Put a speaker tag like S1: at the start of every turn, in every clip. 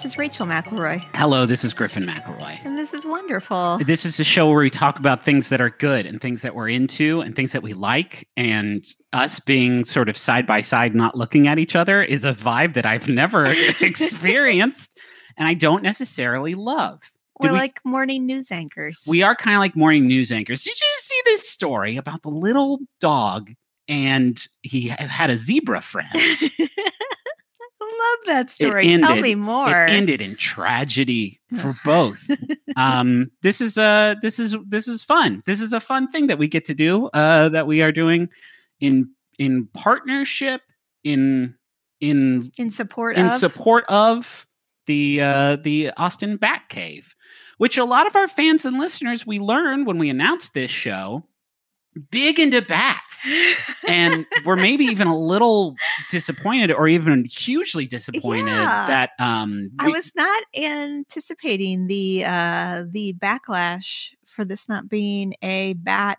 S1: Hi, this is Rachel McElroy,
S2: Hello, this is Griffin McElroy.
S1: and this is wonderful.
S2: This is a show where we talk about things that are good and things that we're into and things that we like. And us being sort of side by side, not looking at each other, is a vibe that I've never experienced and I don't necessarily love.
S1: We're
S2: we-
S1: like morning news anchors.
S2: We are kind of like morning news anchors. Did you see this story about the little dog and he had a zebra friend?
S1: I love that story. Tell
S2: ended-
S1: me
S2: It
S1: more.
S2: ended in tragedy for both. um, this is uh this is this is fun. This is a fun thing that we get to do. Uh, that we are doing in in partnership in in
S1: in support of
S2: in
S1: of
S2: support of the uh, the Austin Bat Cave, which a lot of our fans and listeners we learned when we announced this show, big into bats, and we're maybe even a little disappointed or even hugely disappointed
S1: Yeah.
S2: that um
S1: I was not anticipating the uh the backlash for this not being a bat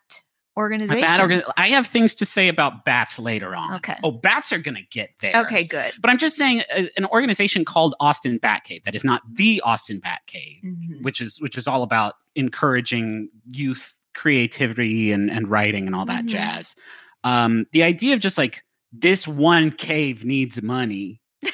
S1: organization.
S2: a bat organ- I have things to say about bats later on.
S1: Okay.
S2: Oh, bats are gonna get there.
S1: Okay, good.
S2: But I'm just saying, uh, an organization called Austin Bat Cave that is not the Austin Bat Cave.
S1: Mhm.
S2: which is which is all about encouraging youth creativity and and writing and all that
S1: Mhm.
S2: jazz. Um, the idea of just like this one cave needs money.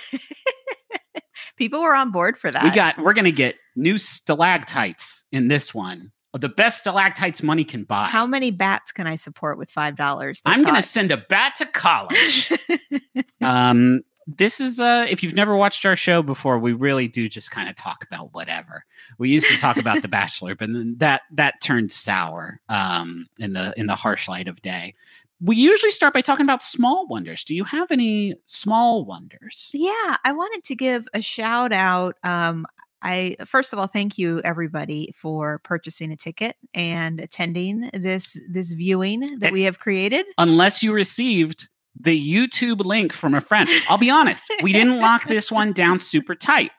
S1: People were on board for that.
S2: We got we're gonna get new stalactites in this one. The best stalactites money can buy.
S1: How many bats can I support with five dollars?
S2: I'm gonna send a bat to college. um this is uh if you've never watched our show before we really do just kind of talk about whatever we used to talk about the bachelor but then that that turned sour um in the in the harsh light of day we usually start by talking about small wonders do you have any small wonders
S1: Yeah, I wanted to give a shout out. Um, I first of all thank you everybody for purchasing a ticket and attending this this viewing that
S2: Eh.
S1: we have created.
S2: unless you received the youtube link from a friend i'll be honest we didn't lock this one down super tight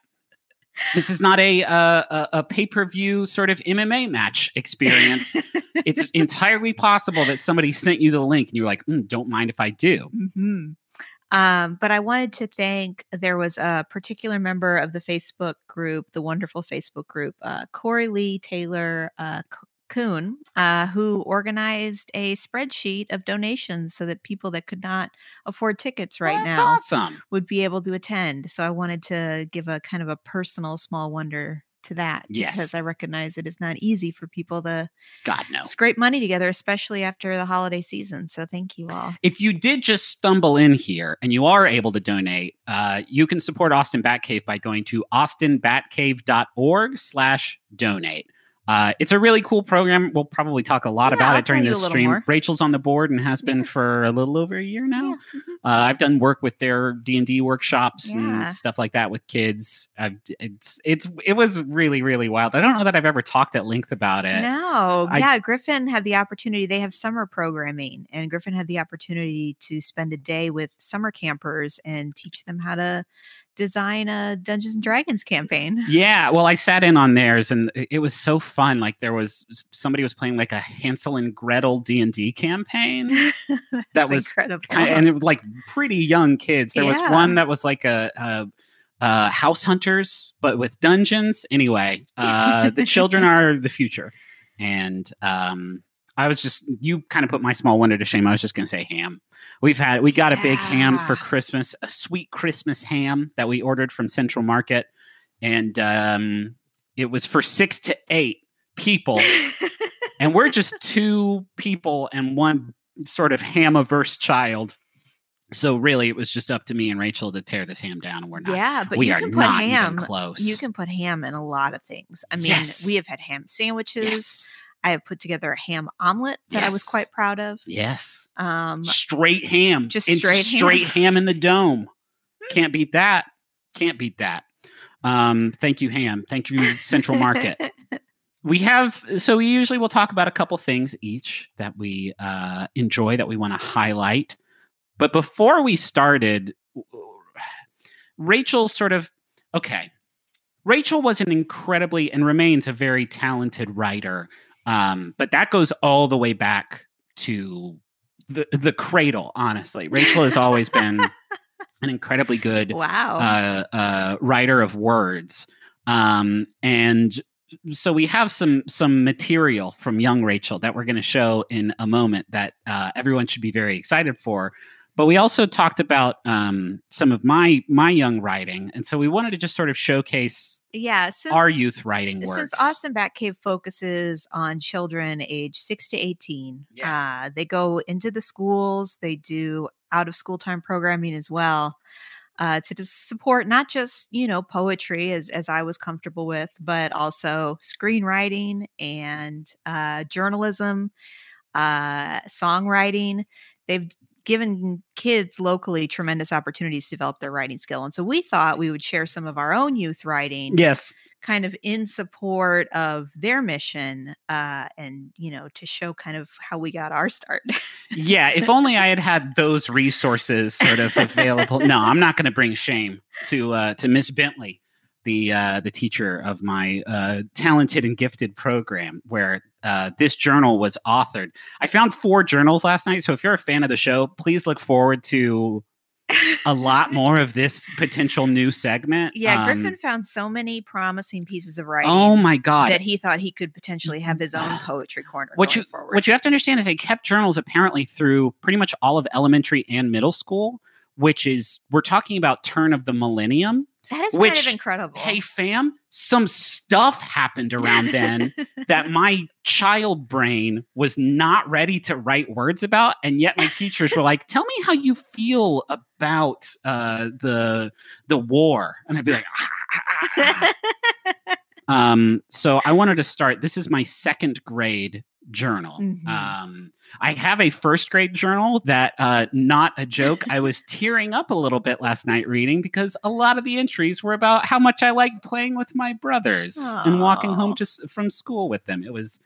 S2: this is not a uh, a, a pay-per-view sort of mma match experience it's entirely possible that somebody sent you the link and you're like, "Mm, don't mind if I do.
S1: Mhm. Um, but I wanted to thank. There was a particular member of the Facebook group, the wonderful Facebook group, uh, Corey Lee Taylor uh, C- Kuhn, uh, who organized a spreadsheet of donations so that people that could not afford tickets right
S2: That's
S1: now
S2: awesome.
S1: would be able to attend. So I wanted to give a kind of a personal small wonder to that
S2: Yes.
S1: because I recognize it is not easy for people to
S2: God no.
S1: scrape money together, especially after the holiday season. So thank you all.
S2: If you did just stumble in here and you are able to donate, uh, you can support Austin Batcave by going to austinbatcave.org slash donate. Uh, it's a really cool program. We'll probably talk a lot
S1: Yeah,
S2: about
S1: I'll
S2: it during
S1: tell you a
S2: this stream.
S1: more.
S2: Rachel's on the board and has been
S1: Yeah.
S2: for a little over a year now.
S1: Yeah, mhm.
S2: Uh, I've done work with their D and D workshops and stuff like that with kids. I've, it's it's it was really really wild. I don't know that I've ever talked at length about it.
S1: No,
S2: I-
S1: yeah, Griffin had the opportunity. They have summer programming, and Griffin had the opportunity to spend a day with summer campers and teach them how to design a Dungeons and Dragons campaign.
S2: Yeah, well, I sat in on theirs, and it was so fun. Like there was somebody was playing like a Hansel and Gretel D and D campaign, That was
S1: incredible.
S2: kind and it was like pretty young kids. There was one that was like a. a uh, house hunters, but with dungeons. Anyway, uh, the children are the future, and um, I was just you kind of put my small wonder to shame. I was just going to say ham. We've had we got a big ham for Christmas, a sweet Christmas ham that we ordered from Central Market, and um, it was for six to eight people, and we're just two people and one sort of ham averse child. So really, it was just up to me and Rachel to tear this ham down, and we're not.
S1: yeah, but
S2: we
S1: you
S2: are
S1: can put
S2: not
S1: ham.
S2: even close.
S1: You can put ham in a lot of things. I mean,
S2: Yes.
S1: we have had ham sandwiches.
S2: yes,
S1: I have put together a ham omelet that I was quite proud of.
S2: yes,
S1: Um,
S2: straight ham,
S1: Just
S2: It's
S1: straight ham.
S2: straight ham in the dome. Can't beat that. Can't beat that. Um, thank you, ham. Thank you, Central Market. we have so we usually will talk about a couple things each that we uh, enjoy that we want to highlight but before we started rachel sort of okay rachel was an incredibly and remains a very talented writer um, but that goes all the way back to the the cradle honestly rachel has always been an incredibly good
S1: Wow.
S2: uh, uh, writer of words. Um, and so we have some some material from young Rachel that we're going to show in a moment that uh, everyone should be very excited for. But we also talked about um, some of my my young writing, and so we wanted to just sort of showcase
S1: yeah. Since,
S2: our youth writing works.
S1: Since Austin Batcave focuses on children age six to 18,
S2: Yes.
S1: uh, they go into the schools, they do out of school time programming as well. Uh, to just support not just you know poetry as as I was comfortable with, but also screenwriting and uh, journalism, uh, songwriting. They've given kids locally tremendous opportunities to develop their writing skill, and so we thought we would share some of our own youth writing
S2: yes,
S1: kind of in support of their mission uh, and you know to show kind of how we got our start
S2: yeah. If only I had had those resources sort of available. No, I'm not going to bring shame to uh, to Miss Bentley, the uh, the teacher of my uh, talented and gifted program, where uh, this journal was authored. I found four journals last night, so if you're a fan of the show, please look forward to a lot more of this potential new segment.
S1: yeah
S2: Um,
S1: griffin found so many promising pieces of writing
S2: Oh my god!
S1: that he thought he could potentially have his own poetry corner
S2: what you
S1: forward
S2: what you have to understand is they kept journals apparently through pretty much all of elementary and middle school, which is we're talking about turn of the millennium.
S1: That is kind
S2: which-
S1: of incredible
S2: Hey fam, some stuff happened around then that my child brain was not ready to write words about, and yet my teachers were like, "Tell me how you feel about uh, the the war," and I'd be like. "Ah, ah, ah, ah." Um, so I wanted to start. This is my second grade journal.
S1: Mhm.
S2: Um, I have a first grade journal that, uh, not a joke. I was tearing up a little bit last night reading because a lot of the entries were about how much I liked playing with my brothers and walking home just from school with them. It was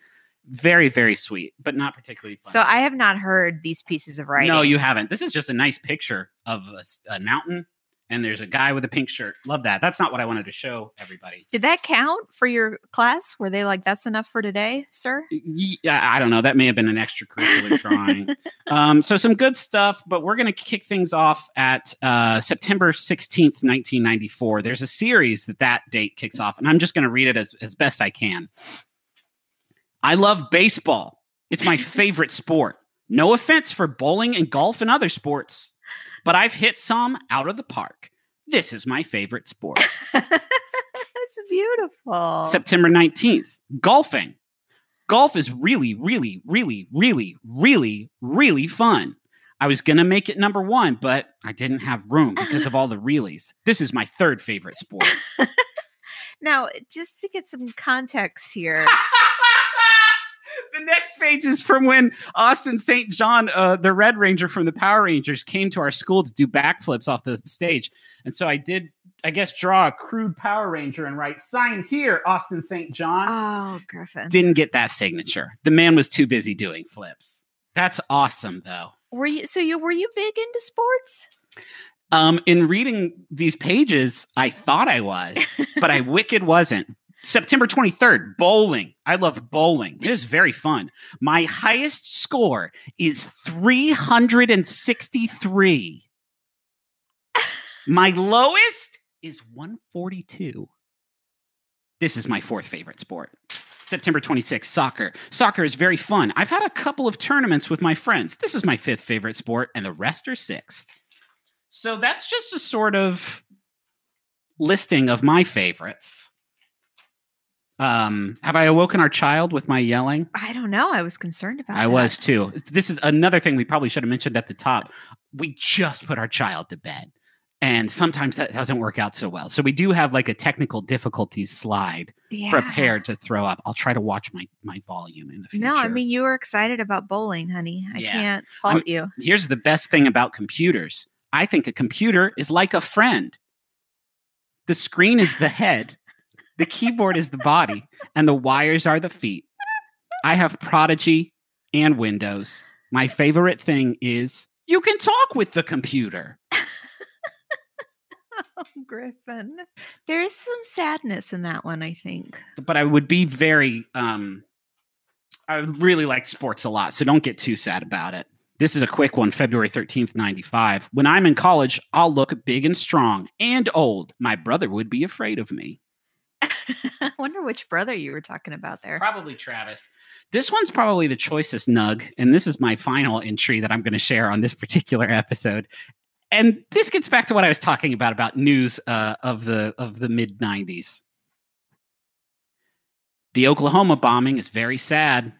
S2: very, very sweet, but not particularly fun.
S1: so i have not heard these pieces of writing
S2: no, you haven't. This is just a nice picture of a mountain, and there's a guy with a pink shirt. Love that. That's not what I wanted to show everybody.
S1: did that count for your class were they like that's enough for today sir
S2: yeah, I don't know. That may have been an extracurricular drawing. Um, so some good stuff, but we're going to kick things off at uh, September 16th, 1994. There's a series that that date kicks off, and I'm just going to read it as, as best I can. I love baseball. It's my favorite sport. No offense for bowling and golf and other sports, but I've hit some out of the park. This is my favorite sport.
S1: that's beautiful
S2: September 19th, golfing. Golf is really, really, really, really, really, really fun. I was going to make it number one, but I didn't have room because of all the reelies. This is my third favorite sport.
S1: now just to get some context here
S2: the next page is from when Austin St. John, uh, the Red Ranger from the Power Rangers, came to our school to do backflips off the stage. And so I did, I guess, draw a crude Power Ranger and write, sign here, Austin St. John.
S1: oh griffin
S2: didn't get that signature. The man was too busy doing flips. That's awesome, though.
S1: Were you so you were you big into sports?
S2: Um, in reading these pages, I thought I was, but I wicked wasn't. September 23rd, bowling. I love bowling. It is very fun. My highest score is 363. My lowest is 142. This is my fourth favorite sport. September 26th, soccer. Soccer is very fun. I've had a couple of tournaments with my friends. This is my fifth favorite sport, and the rest are sixth. So that's just a sort of listing of my favorites. Um, have I awoken our child with my yelling?
S1: I don't know. I was concerned about.
S2: I
S1: that.
S2: was too. This is another thing we probably should have mentioned at the top. We just put our child to bed, and sometimes that doesn't work out so well. So we do have like a technical difficulties slide
S1: yeah.
S2: prepared to throw up. I'll try to watch my my volume in the future.
S1: No, I mean you were excited about bowling, honey. I
S2: Yeah.
S1: can't fault you.
S2: here's the best thing about computers. I think a computer is like a friend. The screen is the head, the keyboard is the body, and the wires are the feet. I have Prodigy and Windows. My favorite thing is you can talk with the computer.
S1: Oh, Griffin. There's some sadness in that one, I think.
S2: But I would be very um I really like sports a lot, so don't get too sad about it. This is a quick one, February 13th, 95. When I'm in college, I'll look big and strong and old. My brother would be afraid of me.
S1: I wonder which brother you were talking about there.
S2: Probably Travis. This one's probably the choicest nug, and this is my final entry that I'm going to share on this particular episode. And this gets back to what I was talking about about news uh, of the of the mid 90s. The Oklahoma bombing is very sad.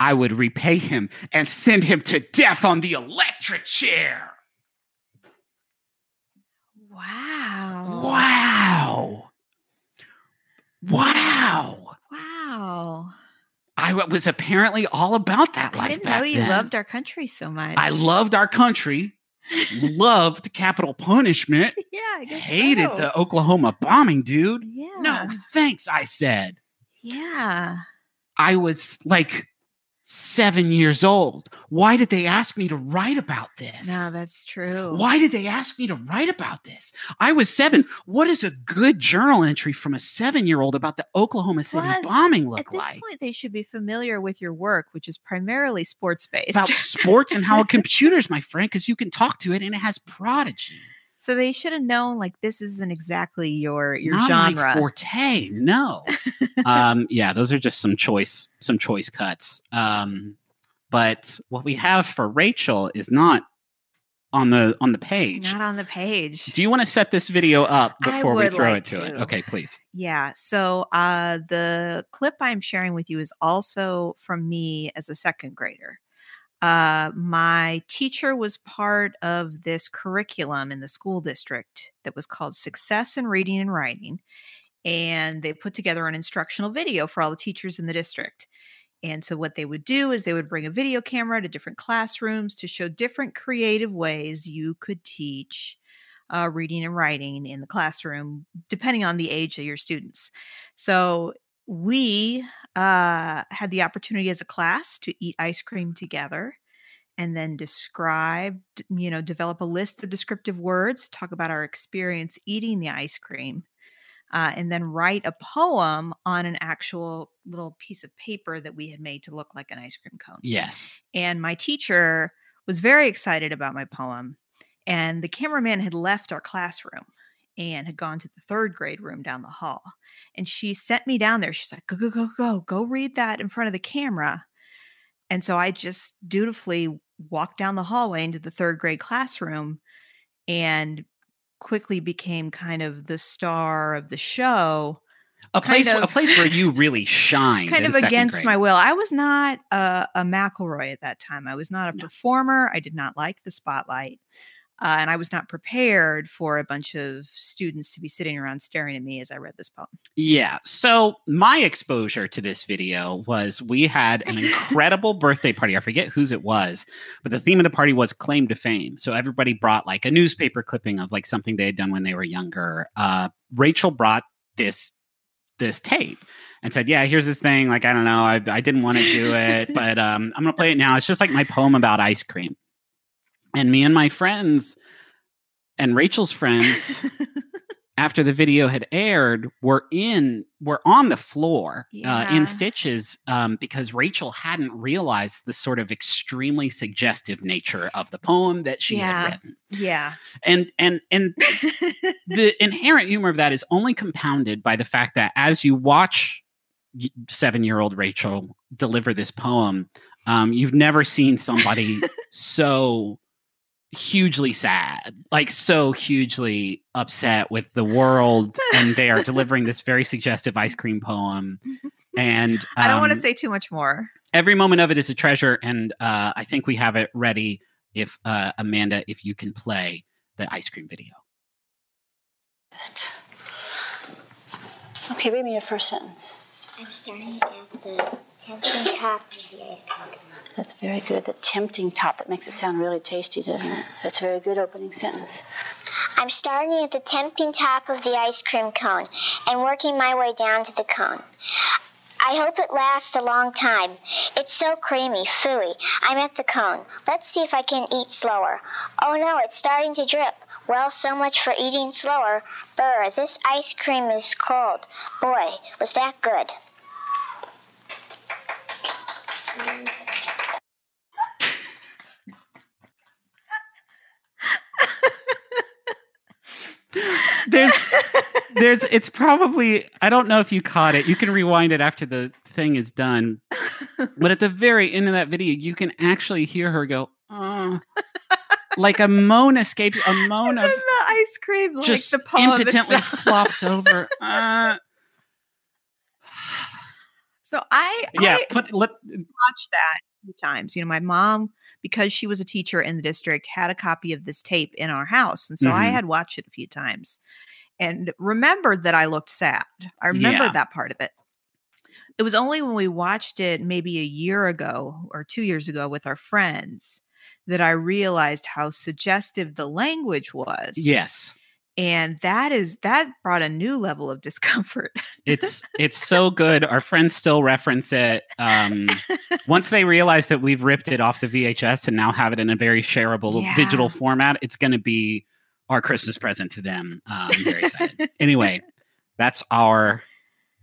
S2: I would repay him and send him to death on the electric chair.
S1: Wow.
S2: Wow. Wow.
S1: Wow.
S2: I was apparently all about that
S1: I
S2: life
S1: didn't
S2: back
S1: know you
S2: then.
S1: loved our country so much.
S2: I loved our country, loved capital punishment,
S1: yeah, I guess
S2: hated
S1: so.
S2: the Oklahoma bombing, dude.
S1: Yeah.
S2: No, thanks, I said.
S1: Yeah.
S2: I was like seven years old. Why did they ask me to write about this?
S1: No, that's true.
S2: Why did they ask me to write about this? I was seven. What does a good journal entry from a seven year old about the Oklahoma City
S1: Plus,
S2: bombing
S1: At this
S2: like?
S1: point, they should be familiar with your work, which is primarily sports based.
S2: About sports and how a computer's my friend, because you can talk to it and it has prodigy.
S1: So they should have known like this isn't exactly your your
S2: Not
S1: genre.
S2: forte. No. um, yeah, those are just some choice, some choice cuts. Um, but what we have for Rachel is not on the on the page.
S1: Not on the page.
S2: Do you want to set this video up before we throw
S1: like
S2: it to, it? Okay, please.
S1: Yeah. So uh, the clip I'm sharing with you is also from me as a second grader. Uh, my teacher was part of this curriculum in the school district that was called Success in Reading and Writing. And they put together an instructional video for all the teachers in the district. And so, what they would do is they would bring a video camera to different classrooms to show different creative ways you could teach uh, reading and writing in the classroom, depending on the age of your students. So we uh, had the opportunity as a class to eat ice cream together and then describe, you know, develop a list of descriptive words, talk about our experience eating the ice cream, uh, and then write a poem on an actual little piece of paper that we had made to look like an ice cream cone.
S2: Yes.
S1: And my teacher was very excited about my poem. And the cameraman had left our classroom and had gone to the third grade room down the hall. And she sent me down there. She's like, go, go, go, go, go read that in front of the camera. And so I just dutifully walked down the hallway into the third grade classroom and quickly became kind of the star of the show
S2: A place, a place where you really shine.
S1: kind of against my will. I was not a, a McElroy at that time. I was not a
S2: No.
S1: performer. I did not like the spotlight. Uh, and I was not prepared for a bunch of students to be sitting around staring at me as I read this poem.
S2: Yeah. So my exposure to this video was we had an incredible birthday party. I forget whose it was, but the theme of the party was claim to fame. So everybody brought like a newspaper clipping of like something they had done when they were younger. Uh, Rachel brought this this tape and said, "Yeah, here's this thing. Like I don't know, I, I didn't want to do it, but um, I'm gonna play it now. It's just like my poem about ice cream." And me and my friends and Rachel's friends after the video had aired were in were on the floor uh, in stitches um, because rachel hadn't realized the sort of extremely suggestive nature of the poem that she
S1: Yeah.
S2: had written
S1: yeah.
S2: and and and the inherent humor of that is only compounded by the fact that as you watch seven year old rachel deliver this poem um, you've never seen somebody so hugely sad like so hugely upset with the world and they are delivering this very suggestive ice cream poem and
S1: I don't want to
S2: um,
S1: say too much more.
S2: every moment of it is a treasure and uh, i think we have it ready if uh, amanda if you can play the ice cream video
S3: Okay, read me your first sentence.
S4: I'm starting at the tempting top of the ice cream.
S3: That's very good. The tempting top that makes it sound really tasty, doesn't it? That's a very good opening sentence.
S4: I'm starting at the tempting top of the ice cream cone and working my way down to the cone. I hope it lasts a long time. It's so creamy, fooey. I'm at the cone. Let's see if I can eat slower. Oh no, it's starting to drip. Well, so much for eating slower. Brr, this ice cream is cold. Boy, was that good
S2: there's there's it's probably I don't know if you caught it. You can rewind it after the thing is done. But at the very end of that video, you can actually hear her go, oh. like a moan escapes a moan
S1: and
S2: of
S1: the ice cream like
S2: just
S1: the
S2: impotently flops over. Uh.
S1: So I,
S2: yeah,
S1: I
S2: put let,
S1: watched that a few times. You know, my mom, because she was a teacher in the district, had a copy of this tape in our house. And so I
S2: Mhm.
S1: had watched it a few times and remembered that I looked sad. I remembered
S2: Yeah.
S1: that part of it. It was only when we watched it maybe a year ago or two years ago with our friends that I realized how suggestive the language was.
S2: yes.
S1: And that is that brought a new level of discomfort.
S2: It's it's so good. Our friends still reference it. Um, once they realize that we've ripped it off the VHS and now have it in a very shareable
S1: Yeah.
S2: digital format, it's going to be our Christmas present to them. Um, I'm very excited. anyway, that's our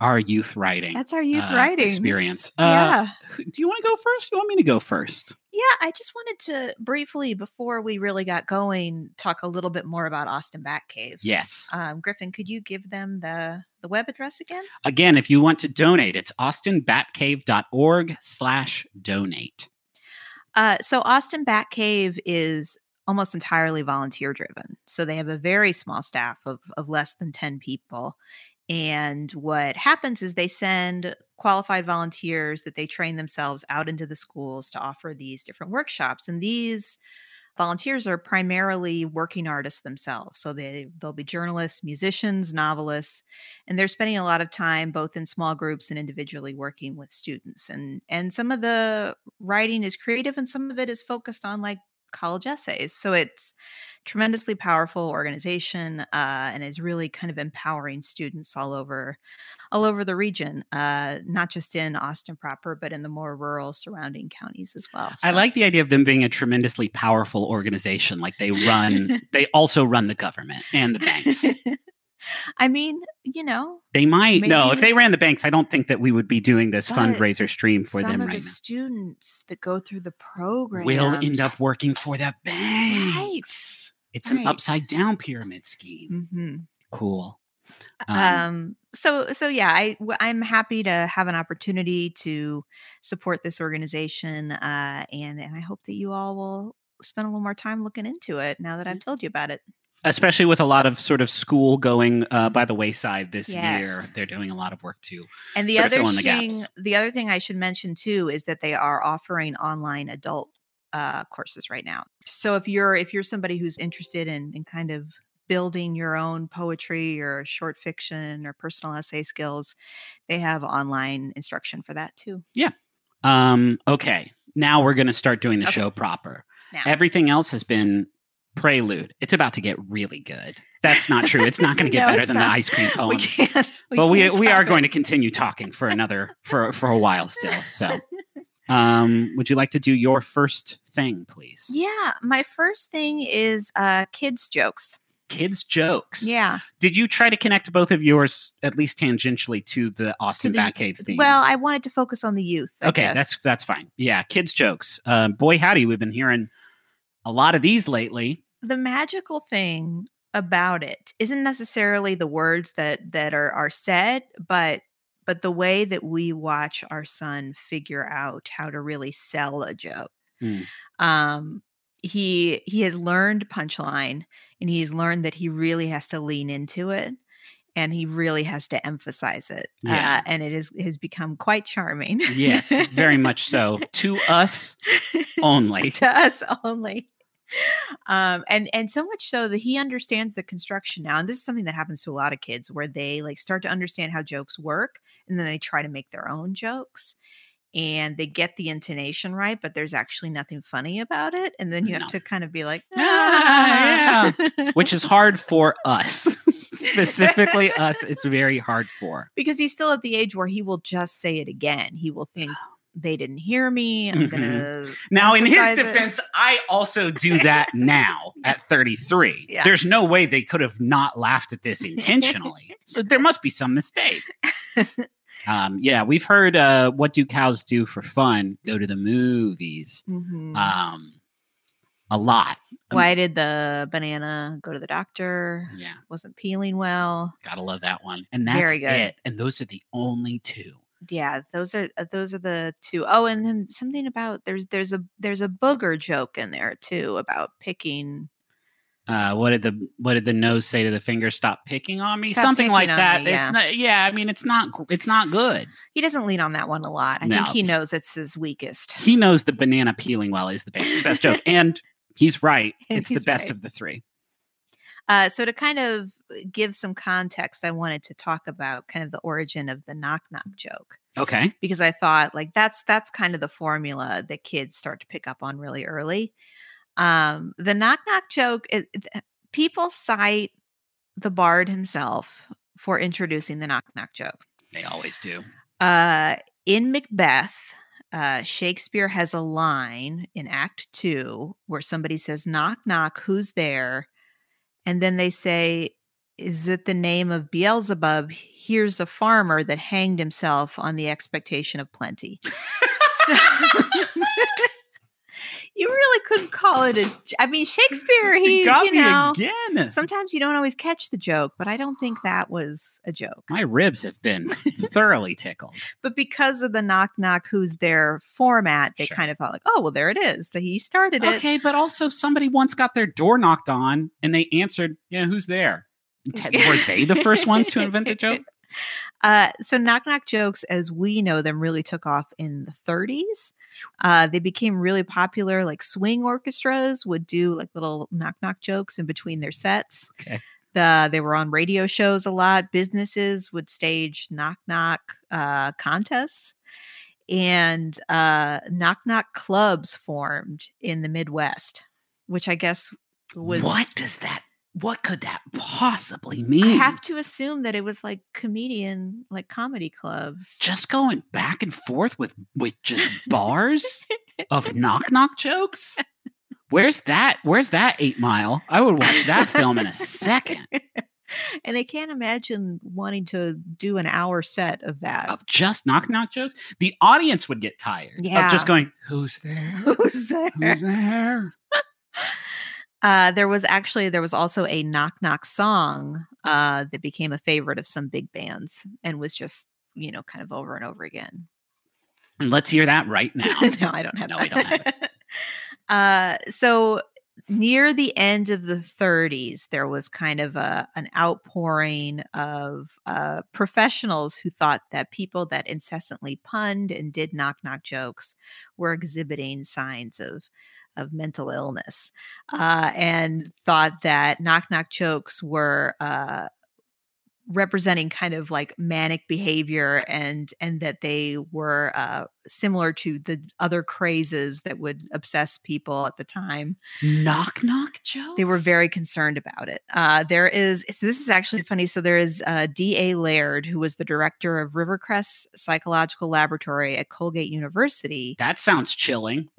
S2: our youth writing.
S1: That's our youth
S2: uh,
S1: writing.
S2: experience. Uh,
S1: yeah.
S2: Do you want to go first? You want me to go first?
S1: Yeah, I just wanted to briefly, before we really got going, talk a little bit more about Austin Batcave.
S2: Yes.
S1: Um, Griffin, could you give them the the web address again?
S2: Again, if you want to donate, it's austinbatcave.org slash donate.
S1: Uh, so Austin Batcave is almost entirely volunteer driven. So they have a very small staff of of less than 10 people. And what happens is they send qualified volunteers that they train themselves out into the schools to offer these different workshops. And these volunteers are primarily working artists themselves. So they they'll be journalists, musicians, novelists, and they're spending a lot of time both in small groups and individually working with students. And and some of the writing is creative and some of it is focused on like college essays. So it's tremendously powerful organization uh, and is really kind of empowering students all over all over the region uh, not just in austin proper but in the more rural surrounding counties as well
S2: I like the idea of them being a tremendously powerful organization. Like they run, they also run the government and the banks.
S1: I mean you know
S2: They might no. If they ran the banks, I don't think that we would be doing this fundraiser stream for them right
S1: the
S2: now.
S1: students that go through the program
S2: Will end up working for the banks.
S1: Right.
S2: It's an upside down pyramid scheme.
S1: hmm
S2: Cool. Um,
S1: um so so yeah i i'm happy to have an opportunity to support this organization uh and and i hope that you all will spend a little more time looking into it now that i've told you about it
S2: especially with a lot of sort of school going uh, by the wayside this year, they're doing a lot of work too.
S1: and the other
S2: the
S1: thing
S2: gaps.
S1: the other thing i should mention too is that they are offering online adult uh courses right now so if you're if you're somebody who's interested in in kind of building your own poetry or short fiction or personal essay skills they have online instruction for that too Yeah.
S2: Um, okay, now we're going to start doing the
S1: Okay.
S2: show proper.
S1: now
S2: Everything else has been prelude. It's about to get really good. That's not true. It's not going to get
S1: No,
S2: better than
S1: not.
S2: the ice cream poem.
S1: we can't
S2: but we we are
S1: top
S2: going to continue talking for another for for a while still. So, um, would you like to do your first thing, please?
S1: Yeah, my first thing is uh kids jokes.
S2: Kids jokes.
S1: Yeah.
S2: Did you try to connect both of yours at least tangentially to the Austin
S1: the-
S2: Batcave theme?
S1: Well, I wanted to focus on the youth. I
S2: okay,
S1: guess.
S2: that's that's fine. Yeah, kids jokes. Uh, boy, howdy, we've been hearing a lot of these lately.
S1: the magical thing about it isn't necessarily the words that that are are said, but but the way that we watch our son figure out how to really sell a joke.
S2: Mm.
S1: Um he he has learned punchline and he's learned that he really has to lean into it and he really has to emphasize it.
S2: Yeah.
S1: Uh, and it is has become quite charming.
S2: Yes, very much so. To us only.
S1: to us only. Um, and and so much so that he understands the construction now. And this is something that happens to a lot of kids where they like start to understand how jokes work and then they try to make their own jokes and they get the intonation right, but there's actually nothing funny about it. And then you
S2: No.
S1: have to kind of be like,
S2: Ah,
S1: "Ah."
S2: Which is hard for us. Specifically us, it's very hard for.
S1: because he's still at the age where he will just say it again. He will think they didn't hear me. I'm
S2: Mhm.
S1: gonna
S2: Now, in his
S1: emphasize it."
S2: defense, I also do that now at 33.
S1: Yeah.
S2: There's no way they could have not laughed at this intentionally. so there must be some mistake. Um, yeah, we've heard uh, what do cows do for fun? Go to the movies.
S1: Mhm.
S2: Um, a lot.
S1: Why did the banana go to the doctor?
S2: Yeah,
S1: Wasn't peeling well.
S2: gotta love that one. And that's
S1: Very good.
S2: it. And those are the only two.
S1: Yeah, those are uh, those are the two. Oh, and then something about there's there's a there's a booger joke in there too about picking.
S2: Uh, what did the what did the nose say to the finger? Stop picking on me.
S1: Stop
S2: Something like that.
S1: me,
S2: It's
S1: yeah.
S2: not. Yeah, I mean, it's not. It's not good.
S1: He doesn't lean on that one a lot. I think he knows it's his weakest.
S2: He knows the banana peeling well is the best, best joke, and he's right. It's the best
S1: right.
S2: of the three.
S1: Uh, so to kind of give some context, I wanted to talk about kind of the origin of the knock knock joke
S2: Okay.
S1: because I thought like that's that's kind of the formula that kids start to pick up on really early. Um, the knock knock joke, it, it- people cite the bard himself for introducing the knock knock joke.
S2: They always do.
S1: Uh, in Macbeth, uh, Shakespeare has a line in Act Two where somebody says, "Knock, knock, who's there?" And then they say, "Is it the name of Beelzebub? Here's a farmer that hanged himself on the expectation of plenty." So- you really couldn't call it a. I mean, Shakespeare. He,
S2: You got
S1: you
S2: me
S1: know,
S2: again.
S1: sometimes you don't always catch the joke, but I don't think that was a joke.
S2: My ribs have been thoroughly tickled.
S1: but because of the knock knock who's there format they
S2: Sure.
S1: kind of thought like oh well there it is that he started it
S2: Okay, but also somebody once got their door knocked on and they answered, "Yeah, who's there?" Were they the first ones to invent the joke?
S1: uh, so knock knock jokes as we know them really took off in the 30s uh, they became really popular like swing orchestras would do like little knock knock jokes in between their sets
S2: Okay.
S1: the, they were on radio shows a lot businesses would stage knock knock uh, contests and uh, knock knock clubs formed in the midwest which i guess was
S2: what does that? What could that possibly mean?
S1: I have to assume that it was like comedian, like comedy clubs.
S2: just going back and forth with with just bars of knock knock jokes. Where's that? Where's that Eight Mile? I would watch that film in a second
S1: and I can't imagine wanting to do an hour set of that.
S2: of just knock knock jokes. The audience would get tired of
S1: Yeah.
S2: just going, "Who's there?
S1: Who's there?
S2: Who's there?"
S1: Uh, there was actually there was also a knock knock song uh, that became a favorite of some big bands and was just you know kind of over and over again.
S2: And let's hear that right now.
S1: no, I don't have.
S2: No,
S1: that.
S2: we don't have
S1: uh, so near the end of the 30s, there was kind of a an outpouring of uh, professionals who thought that people that incessantly punned and did knock knock jokes were exhibiting signs of of mental illness, uh, and thought that knock knock jokes were. Uh, representing kind of like manic behavior and and that they were uh similar to the other crazes that would obsess people at the time
S2: knock knock jokes.
S1: they were very concerned about it uh there is so this is actually funny so there is uh da laird who was the director of rivercrest psychological laboratory at colgate university
S2: That sounds chilling.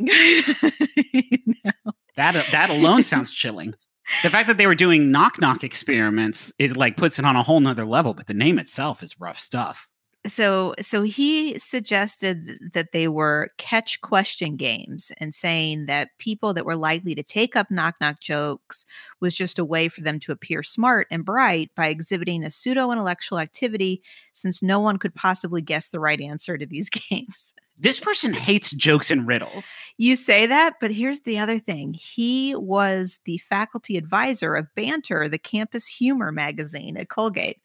S2: That that alone sounds chilling. The fact that they were doing knock knock experiments, it like puts it on a whole nother level. But the name itself is rough stuff.
S1: so so he suggested that they were catch question games and saying that people that were likely to take up knock knock jokes was just a way for them to appear smart and bright by exhibiting a pseudo intellectual activity since no one could possibly guess the right answer to these games
S2: This person hates jokes and riddles.
S1: you say that but here's the other thing. He was the faculty advisor of banter the campus humor magazine at colgate.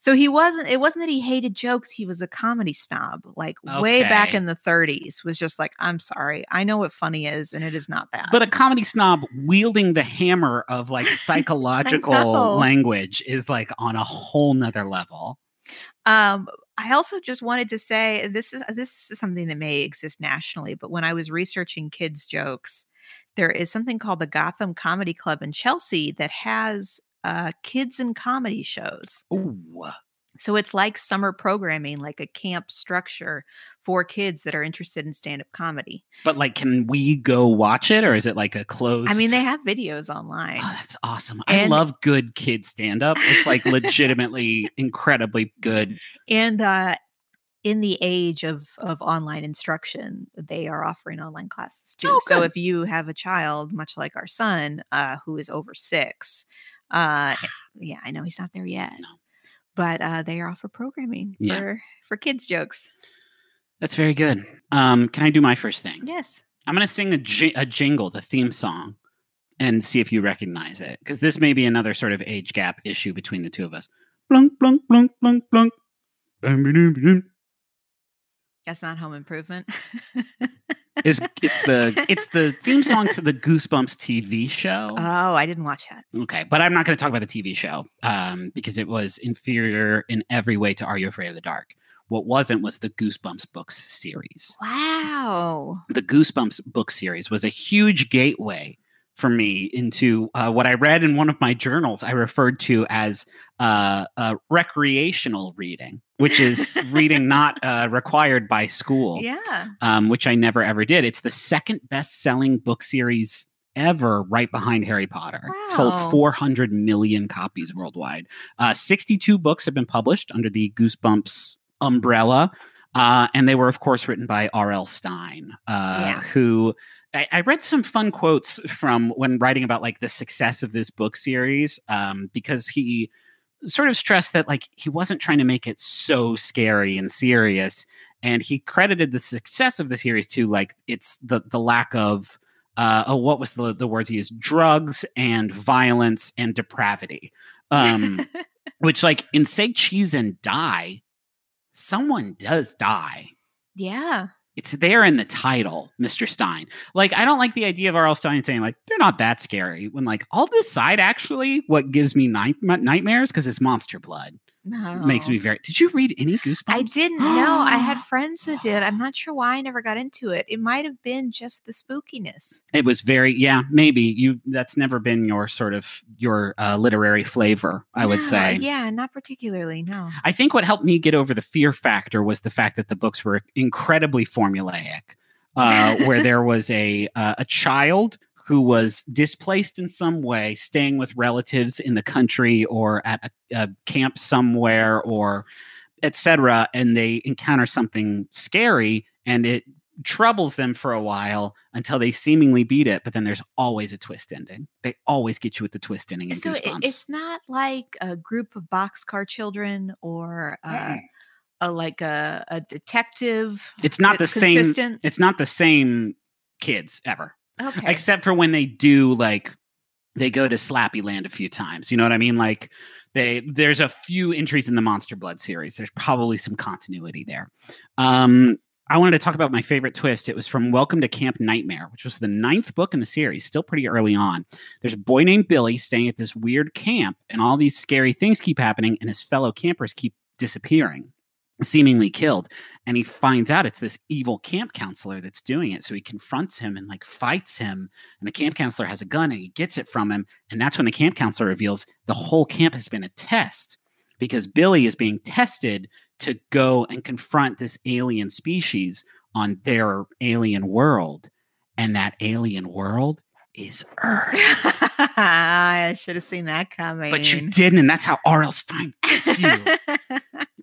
S1: So he wasn't it wasn't that he hated jokes he was a comedy snob. Like way back in the 30s was just like i'm sorry i know what funny is and it is not that.
S2: But a comedy snob wielding the hammer of like psychological language is like on a whole nother level.
S1: um i also just wanted to say this is this is something that may exist nationally but when i was researching kids jokes there is something called the gotham comedy club in chelsea that has uh kids and comedy shows
S2: Ooh.
S1: So it's like summer programming, like a camp structure for kids that are interested in stand up comedy.
S2: But like, can we go watch it or is it like a closed?
S1: I mean, they have videos online.
S2: Oh, that's awesome. I love good kid stand up. It's like legitimately incredibly good.
S1: And uh, in the age of of online instruction, they are offering online classes too.
S2: Oh,
S1: so if you have a child, much like our son, uh, who is over six, uh, yeah, I know he's not there yet,
S2: No.
S1: But uh, they offer programming
S2: Yeah.
S1: for for kids jokes.
S2: That's very good. Um, can I do my first thing?
S1: Yes.
S2: I'm going to sing a, a jingle, the theme song, and see if you recognize it. Because this may be another sort of age gap issue between the two of us. Blunk, blunk, blunk, blunk, blunk. Bum, ba-dum, ba-dum.
S1: That's not home improvement.
S2: Is it's the it's the theme song to the Goosebumps TV show.
S1: oh, I didn't watch that.
S2: Okay, but I'm not going to talk about the TV show um, because it was inferior in every way to Are You Afraid of the Dark? What wasn't was the Goosebumps books series.
S1: Wow.
S2: The Goosebumps book series was a huge gateway for me into uh, what I read in one of my journals. I referred to as uh, uh, recreational reading, which is reading not uh, required by school
S1: Yeah.
S2: um, which I never ever did. It's the second best selling book series ever, right behind Harry Potter. It Sold 400 million copies worldwide. Uh, 62 books have been published under the Goosebumps umbrella. Uh, and they were, of course, written by R.L. Stine, uh,
S1: Yeah.
S2: who I, I read some fun quotes from when writing about like the success of this book series um, because he sort of stressed that like he wasn't trying to make it so scary and serious and he credited the success of the series to like it's the the lack of uh oh, what was the the words he used? Drugs and violence and depravity. Um which like in say cheese and die someone does die.
S1: Yeah.
S2: It's there in the title, Mr. Stine. Like, I don't like the idea of R.L. Stine saying, like, they're not that scary. When, like, I'll decide actually what gives me night- nightmares because it's monster blood.
S1: No.
S2: Makes me very. Did you read any Goosebumps?
S1: I didn't know. I had friends that did. I'm not sure why I never got into it. It might have been just the spookiness.
S2: It was very, yeah, maybe you. That's never been your sort of your uh, literary flavor. I would say.
S1: Yeah, not particularly. No.
S2: I think what helped me get over the fear factor was the fact that the books were incredibly formulaic, uh, where there was a uh, a child who was displaced in some way, staying with relatives in the country or at a, a camp somewhere or etc., and they encounter something scary and it troubles them for a while until they seemingly beat it. But then there's always a twist ending. They always get you with the twist ending
S1: So it, it's not like a group of boxcar children or uh, a like a, a detective.
S2: It's not the same. It's not the same kids ever,
S1: Okay.
S2: except for when they do like they go to Slappy Land a few times. You know what I mean? Like they there's a few entries in the Monster Blood series. There's probably some continuity there. Um, I wanted to talk about my favorite twist. It was from Welcome to Camp Nightmare, which was the ninth book in the series, still pretty early on. There's a boy named Billy staying at this weird camp, and all these scary things keep happening, and his fellow campers keep disappearing, seemingly killed. And he finds out it's this evil camp counselor that's doing it. So he confronts him and like fights him. And the camp counselor has a gun and he gets it from him. And that's when the camp counselor reveals the whole camp has been a test because Billy is being tested to go and confront this alien species on their alien world. And that alien world is Earth.
S1: I should have seen that coming.
S2: But you didn't. And that's how R.L. Stine gets you.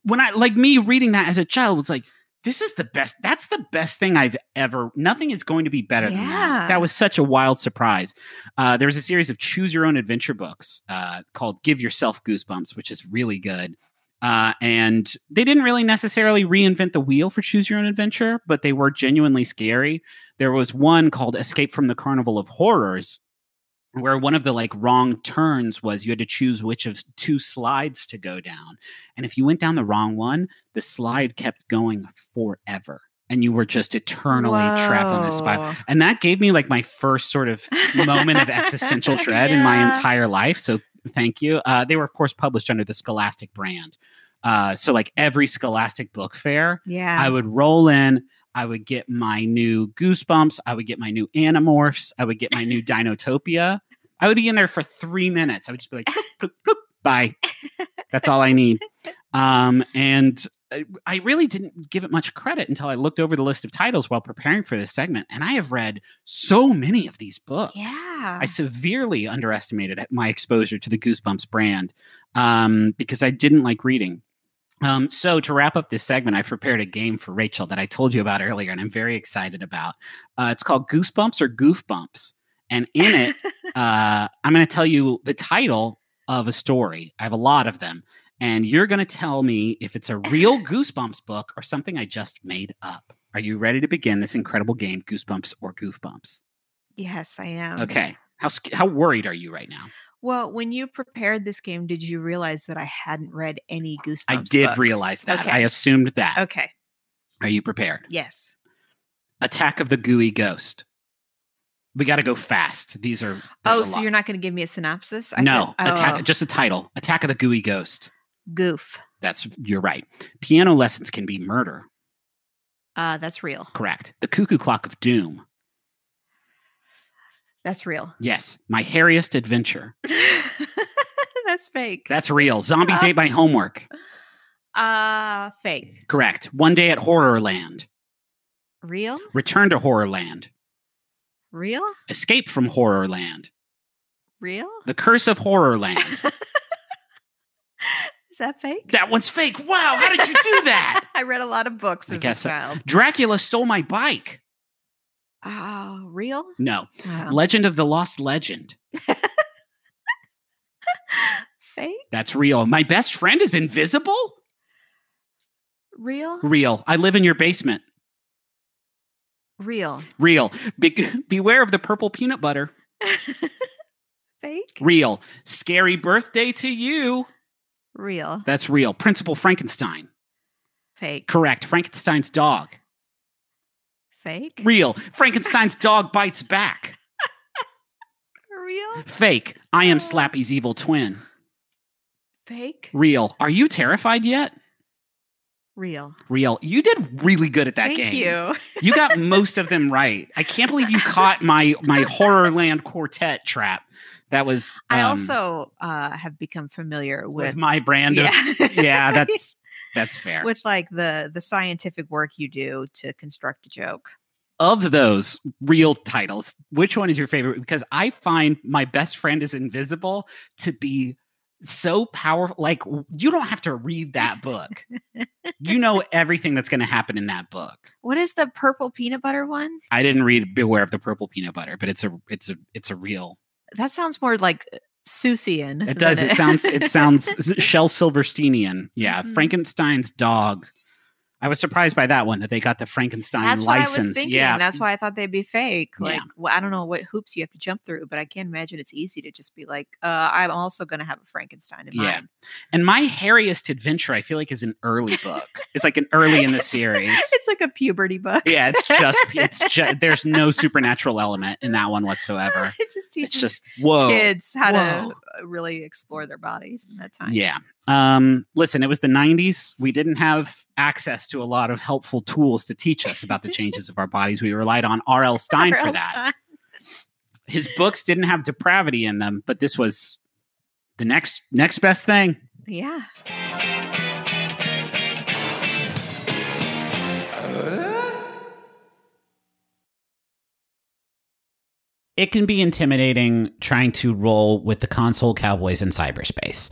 S2: when I like me reading that as a child was like, this is the best. That's the best thing I've ever. Nothing is going to be better than that. That was such a wild surprise. Uh, there was a series of choose your own adventure books uh, called Give Yourself Goosebumps, which is really good. Uh, and they didn't really necessarily reinvent the wheel for choose your own adventure, but they were genuinely scary. There was one called Escape from the Carnival of Horrors, where one of the like wrong turns was you had to choose which of two slides to go down. And if you went down the wrong one, the slide kept going forever. And you were just eternally trapped on this.
S1: Whoa.
S2: And that gave me like my first sort of moment of existential dread in my entire life. So thank you. Uh, they were, of course, published under the Scholastic brand. Uh, so like every Scholastic book fair,
S1: Yeah.
S2: I would roll in. I would get my new Goosebumps. I would get my new Animorphs. I would get my new Dinotopia. I would be in there for three minutes. I would just be like, bloop, bloop, bloop, bye. That's all I need. Um, and I- I really didn't give it much credit until I looked over the list of titles while preparing for this segment. And I have read so many of these books.
S1: yeah.
S2: I severely underestimated my exposure to the Goosebumps brand um, because I didn't like reading. Um, so to wrap up this segment, I prepared a game for Rachel that I told you about earlier, and I'm very excited about. Uh, it's called Goosebumps or Goof Bumps, and in it, uh, I'm going to tell you the title of a story. I have a lot of them, and you're going to tell me if it's a real Goosebumps book or something I just made up. Are you ready to begin this incredible game, Goosebumps or Goof Bumps?
S1: Yes, I am.
S2: Okay. How how worried are you right now?
S1: Well, when you prepared this game, did you realize that I hadn't read any Goosebumps?
S2: I did
S1: books?
S2: realize that.
S1: Okay.
S2: I assumed that.
S1: okay.
S2: Are you prepared?
S1: Yes.
S2: Attack of the Gooey Ghost. We got to go fast. These are.
S1: Oh, so
S2: lot.
S1: you're not going to give me a synopsis? I
S2: no attack.
S1: oh,
S2: Just a title. Attack of the Gooey Ghost.
S1: goof.
S2: That's you're right. Piano lessons can be murder.
S1: Uh, that's real.
S2: Correct. The Cuckoo Clock of Doom.
S1: That's real.
S2: Yes. My hairiest adventure.
S1: that's fake.
S2: That's real. Zombies
S1: Uh,
S2: ate my homework.
S1: Uh, fake.
S2: Correct. One day at Horrorland.
S1: Real?
S2: Return to Horrorland.
S1: Real?
S2: Escape from Horrorland.
S1: Real?
S2: The Curse of Horrorland.
S1: Is that fake?
S2: that one's fake. Wow. How did you do that?
S1: I read a lot of books
S2: I
S1: as a child.
S2: Dracula stole my bike.
S1: Oh, real?
S2: No.
S1: Wow.
S2: Legend of the Lost Legend.
S1: Fake?
S2: That's real. My best friend is invisible?
S1: Real?
S2: Real. I live in your basement.
S1: Real.
S2: Real. Be- beware of the purple peanut butter.
S1: Fake?
S2: Real. Scary birthday to you.
S1: Real.
S2: That's real. Principal Frankenstein.
S1: Fake.
S2: Correct. Frankenstein's dog.
S1: Fake?
S2: Real. Frankenstein's dog bites back.
S1: Real?
S2: Fake. I am Slappy's evil twin.
S1: Fake?
S2: Real. Are you terrified yet?
S1: Real.
S2: Real. You did really good at that
S1: Thank
S2: game.
S1: you.
S2: You got most of them right. I can't believe you caught my my Horrorland quartet trap. That was
S1: I
S2: um,
S1: also uh, have become familiar
S2: with
S1: with
S2: my brand of
S1: yeah,
S2: yeah, that's that's fair.
S1: with like the the scientific work you do to construct a joke.
S2: of those real titles, which one is your favorite? Because I find my best friend is invisible to be so powerful. Like you don't have to read that book. you know everything that's going to happen in that book.
S1: What is the purple peanut butter one?
S2: I didn't read Beware of the Purple Peanut Butter, but it's a it's a it's a real.
S1: That sounds more like uh, Seussian.
S2: It does.
S1: than
S2: It sounds it sounds Shel Silversteinian. Yeah,
S1: Mhm.
S2: Frankenstein's dog. I was surprised by that one that they got the Frankenstein
S1: That's what I was
S2: license.
S1: thinking.
S2: yeah,
S1: That's why I thought they'd be fake.
S2: Yeah.
S1: Like, well, I don't know what hoops you have to jump through, but I can't imagine it's easy to just be like, uh, I'm also going to have a Frankenstein in
S2: Yeah.
S1: mind.
S2: And my hairiest adventure, I feel like, is an early book. it's like an early in the series.
S1: It's like a puberty book.
S2: Yeah, it's just it's just there's no supernatural element in that one whatsoever.
S1: it just teaches
S2: It's just whoa.
S1: kids how
S2: Whoa.
S1: to really explore their bodies in that time.
S2: Yeah. Um, listen, it was the 90s. We didn't have access to a lot of helpful tools to teach us about the changes of our bodies. We relied on R.L. Stine for that. His books didn't have depravity in them, but this was the next next best thing.
S1: Yeah.
S2: it can be intimidating trying to roll with the console cowboys in cyberspace.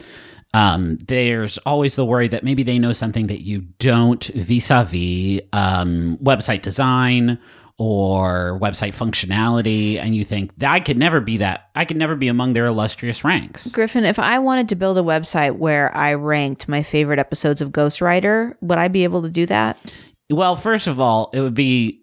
S2: Um, there's always the worry that maybe they know something that you don't vis-a-vis um, website design or website functionality, and you think that I could never be that. I could never be among their illustrious ranks.
S5: Griffin, if I wanted to build a website where I ranked my favorite episodes of Ghostwriter, would I be able to do that?
S2: Well, first of all, it would be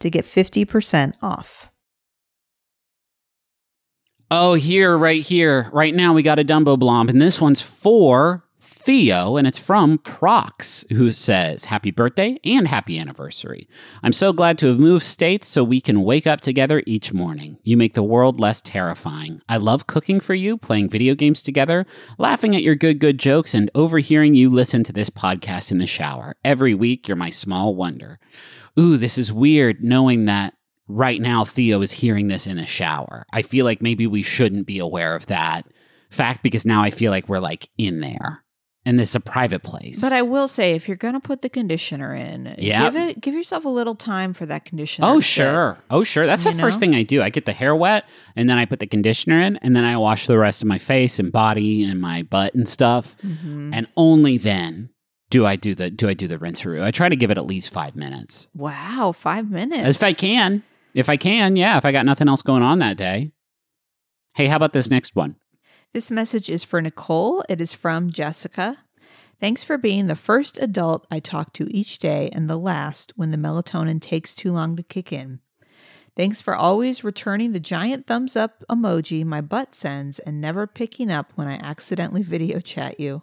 S1: to get 50% off.
S2: Oh, here, right here, right now, we got a Dumbo Blomb, and this one's for Theo, and it's from Prox, who says, Happy birthday and happy anniversary. I'm so glad to have moved states so we can wake up together each morning. You make the world less terrifying. I love cooking for you, playing video games together, laughing at your good, good jokes, and overhearing you listen to this podcast in the shower. Every week, you're my small wonder. Ooh, this is weird knowing that right now Theo is hearing this in the shower. I feel like maybe we shouldn't be aware of that fact because now I feel like we're like in there and this is a private place.
S1: But I will say, if you're going to put the conditioner in,
S2: Yep.
S1: give it, give yourself a little time for that conditioner.
S2: Oh sure. Oh sure. That's the
S1: You
S2: first thing I do. I get the hair wet and then I put the conditioner in and then I wash the rest of my face and body and my butt and stuff.
S1: Mhm.
S2: And only then do I do the do I do the rinse-a-roo. I try to give it at least 5 minutes.
S1: Wow, five minutes.
S2: If I can. If I can, yeah, if I got nothing else going on that day. Hey, how about this next one?
S1: This message is for Nicole. It is from Jessica. Thanks for being the first adult I talk to each day and the last when the melatonin takes too long to kick in. Thanks for always returning the giant thumbs up emoji my butt sends and never picking up when I accidentally video chat you.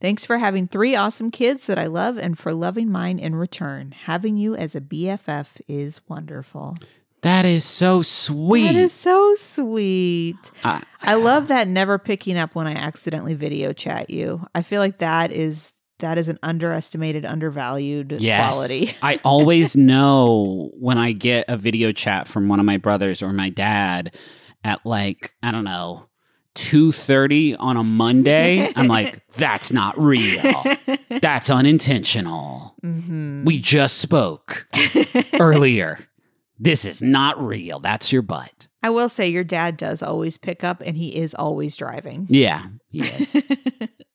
S1: Thanks for having three awesome kids that I love and for loving mine in return. Having you as a BFF is wonderful.
S2: That is so sweet.
S1: That is so sweet.
S2: I-
S1: I love that never picking up when I accidentally video chat you. I feel like that is that is an underestimated, undervalued
S2: Yes.
S1: quality.
S2: I always know when I get a video chat from one of my brothers or my dad at like, I don't know, 2:30 on a Monday. I'm like, that's not real. That's unintentional.
S1: Mhm.
S2: We just spoke earlier. This is not real. That's your butt.
S1: I will say your dad does always pick up and he is always driving.
S2: Yeah, he is.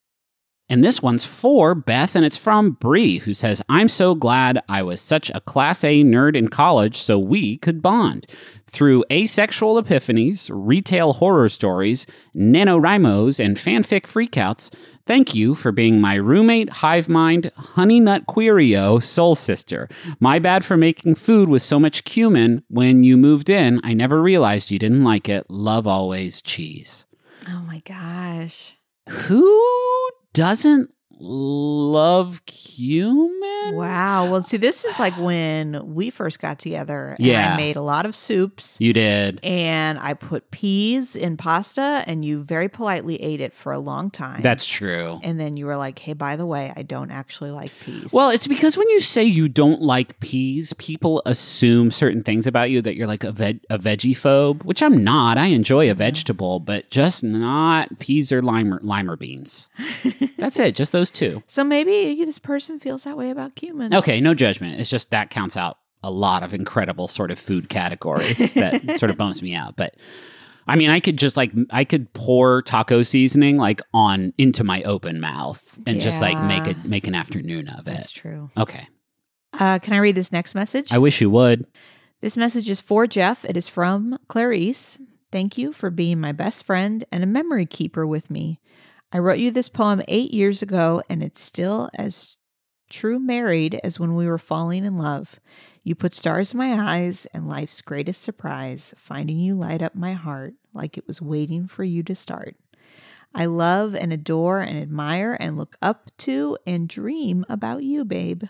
S2: And this one's for Beth, and it's from Bree, who says, I'm so glad I was such a Class A nerd in college so we could bond. Through asexual epiphanies, retail horror stories, NaNoWriMos, and fanfic freakouts, thank you for being my roommate, hive mind, honey nut querio, soul sister. My bad for making food with so much cumin. When you moved in, I never realized you didn't like it. Love always, cheese.
S1: Oh my gosh.
S2: Who doesn't love cumin?
S1: Wow. Well, see, this is like when we first got together. And
S2: Yeah.
S1: I made a lot of soups.
S2: You did.
S1: And I put peas in pasta, and you very politely ate it for a long time.
S2: That's true.
S1: and then you were like, "Hey, by the way, I don't actually like peas."
S2: Well, it's because when you say you don't like peas, people assume certain things about you that you're like a veg a veggie phobe, which I'm not. I enjoy a mm-hmm. vegetable, but just not peas or lima lima beans. That's it. Just those two.
S1: so maybe this person feels that way about cumin.
S2: Okay, no judgment. It's just that counts out a lot of incredible sort of food categories that sort of bums me out. But I mean, I could just like I could pour taco seasoning like on into my open mouth and just like make it make an afternoon of it.
S1: That's true.
S2: Okay.
S1: Uh, can I read this next message?
S2: I wish you would.
S1: This message is for Jeff. It is from Clarice. Thank you for being my best friend and a memory keeper with me. I wrote you this poem eight years ago, and it's still as true married as when we were falling in love.
S5: You put stars in my eyes and life's greatest surprise, finding you light up my heart like it was waiting for you to start. I love and adore and admire and look up to and dream about you, babe.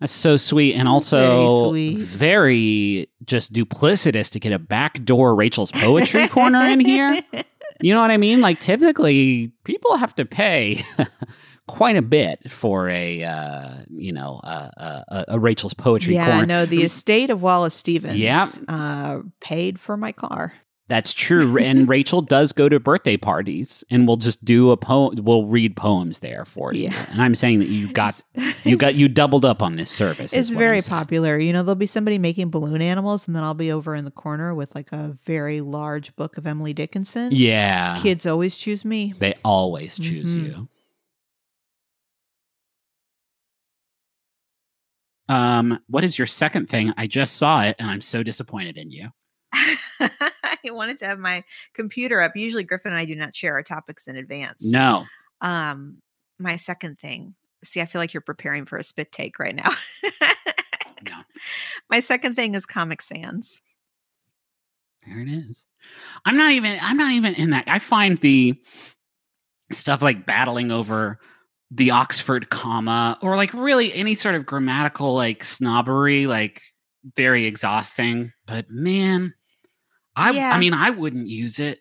S2: That's so sweet, and
S5: Very
S2: also
S5: sweet.
S2: very just duplicitous to get a backdoor Rachel's poetry corner in here. You know what I mean? Like typically, people have to pay quite a bit for a uh, you know uh, uh, a Rachel's poetry
S5: yeah,
S2: corner.
S5: no, the estate of Wallace Stevens
S2: Yep.
S5: uh, paid for my car.
S2: That's true, and Rachel does go to birthday parties, and we'll just do a poem. We'll read poems there for you.
S5: Yeah.
S2: And I'm saying that you got you got you doubled up on this service.
S5: It's very popular. You know, there'll be somebody making balloon animals, and then I'll be over in the corner with like a very large book of Emily Dickinson.
S2: Yeah,
S5: Kids always choose me.
S2: they always choose
S5: Mhm.
S2: you. Um, what is your second thing? I just saw it, and I'm so disappointed in you.
S1: I wanted to have my computer up. Usually Griffin and I do not share our topics in advance.
S2: No,
S1: Um, my second thing. See, I feel like you're preparing for a spit take right now.
S2: no.
S1: my second thing is Comic Sans.
S2: There it is. I'm not even I'm not even in that. I find the stuff like battling over the Oxford comma or like really any sort of grammatical like snobbery like very exhausting. But man, I
S1: Yeah.
S2: I mean I wouldn't use it.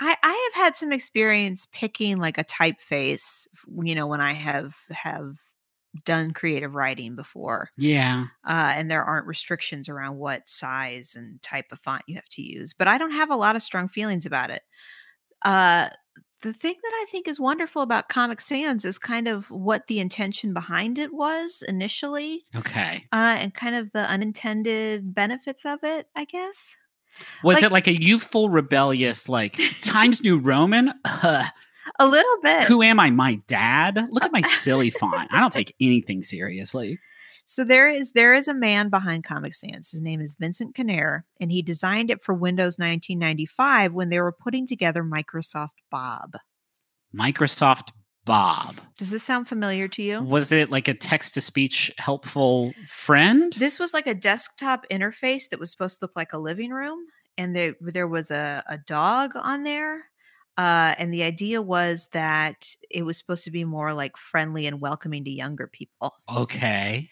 S1: I, I have had some experience picking like a typeface, you know, when I have have done creative writing before.
S2: Yeah.
S1: uh, and there aren't restrictions around what size and type of font you have to use. But I don't have a lot of strong feelings about it. Uh, the thing that I think is wonderful about Comic Sans is kind of what the intention behind it was initially,
S2: Okay.
S1: uh, and kind of the unintended benefits of it. I guess.
S2: Was
S1: Like-
S2: it like a youthful rebellious like Times New Roman? Ugh,
S1: A little bit.
S2: who am I? My dad? Look at my silly font. I don't take anything seriously.
S1: So there is there is a man behind Comic Sans. His name is Vincent Connare, and he designed it for Windows 1995 when they were putting together Microsoft Bob.
S2: Microsoft Bob.
S1: Does this sound familiar to you?
S2: Was it like a text to speech helpful friend?
S1: This was like a desktop interface that was supposed to look like a living room, and there there was a, a dog on there. Uh, and the idea was that it was supposed to be more like friendly and welcoming to younger people.
S2: okay.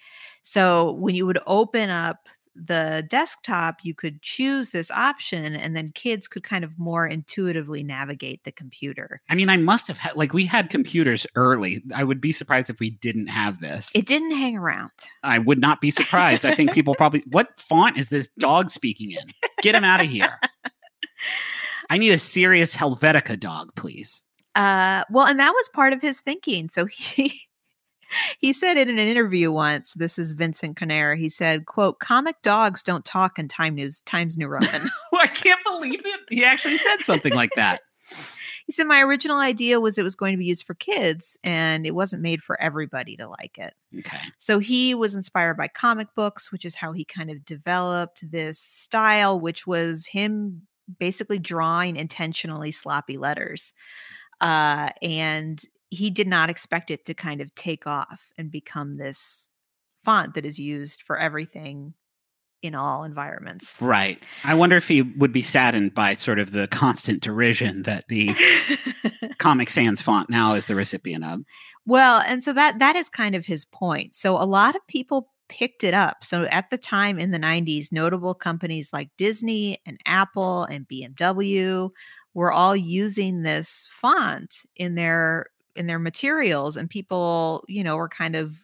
S1: So when you would open up the desktop, you could choose this option, and then kids could kind of more intuitively navigate the computer.
S2: I mean, I must have had like we had computers early. I would be surprised if we didn't have this.
S1: It didn't hang around.
S2: I would not be surprised. I think people probably what font is this dog speaking in? Get him out of here. I need a serious Helvetica dog, please.
S1: Uh, well, and that was part of his thinking. So he he said in an interview once, this is Vincent Connare, he said, quote, comic dogs don't talk in Time News Times New Roman.
S2: I can't believe it. He actually said something like that.
S1: he said, My original idea was it was going to be used for kids and it wasn't made for everybody to like it.
S2: Okay.
S1: So he was inspired by comic books, which is how he kind of developed this style, which was him basically drawing intentionally sloppy letters. Uh, and he did not expect it to kind of take off and become this font that is used for everything in all environments.
S2: Right. I wonder if he would be saddened by sort of the constant derision that the Comic Sans font now is the recipient of.
S1: Well, and so that that is kind of his point. So a lot of people picked it up. So at the time in the 90s, notable companies like Disney and Apple and BMW were all using this font in their in their materials and people, you know, were kind of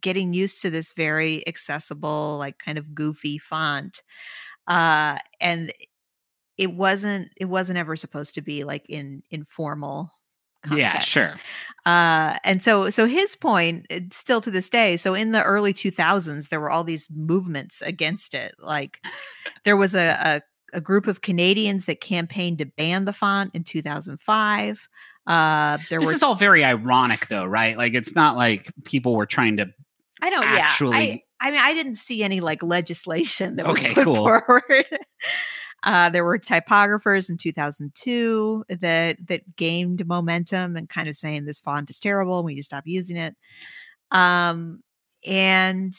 S1: getting used to this very accessible like kind of goofy font. Uh and it wasn't it wasn't ever supposed to be like in informal Context.
S2: Yeah, sure.
S1: uh and so so his point uh, still to this day so in the early 2000s there were all these movements against it like there was a, a a group of canadians that campaigned to ban the font in 2005 uh there
S2: This
S1: were
S2: is all very ironic, though, right? Like, it's not like people were trying to.
S1: i don't
S2: actually-
S1: yeah I, I mean i didn't see any like legislation that was
S2: Okay,
S1: put
S2: cool.
S1: forward uh, there were typographers in 2002 that that gained momentum and kind of saying this font is terrible. We need to stop using it. Um, and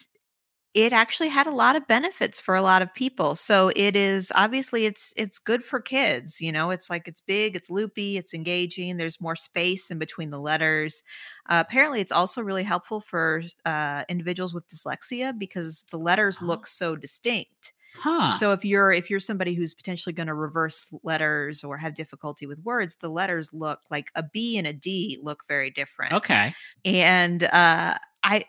S1: it actually had a lot of benefits for a lot of people. So it is obviously it's it's good for kids, you know. It's like it's big, it's loopy, it's engaging. There's more space in between the letters. Uh, apparently, it's also really helpful for uh, individuals with dyslexia because the letters
S2: Oh.
S1: look so distinct.
S2: Huh.
S1: So if you're if you're somebody who's potentially going to reverse letters or have difficulty with words, the letters look like a B and a D look very different.
S2: okay.
S1: And uh, I,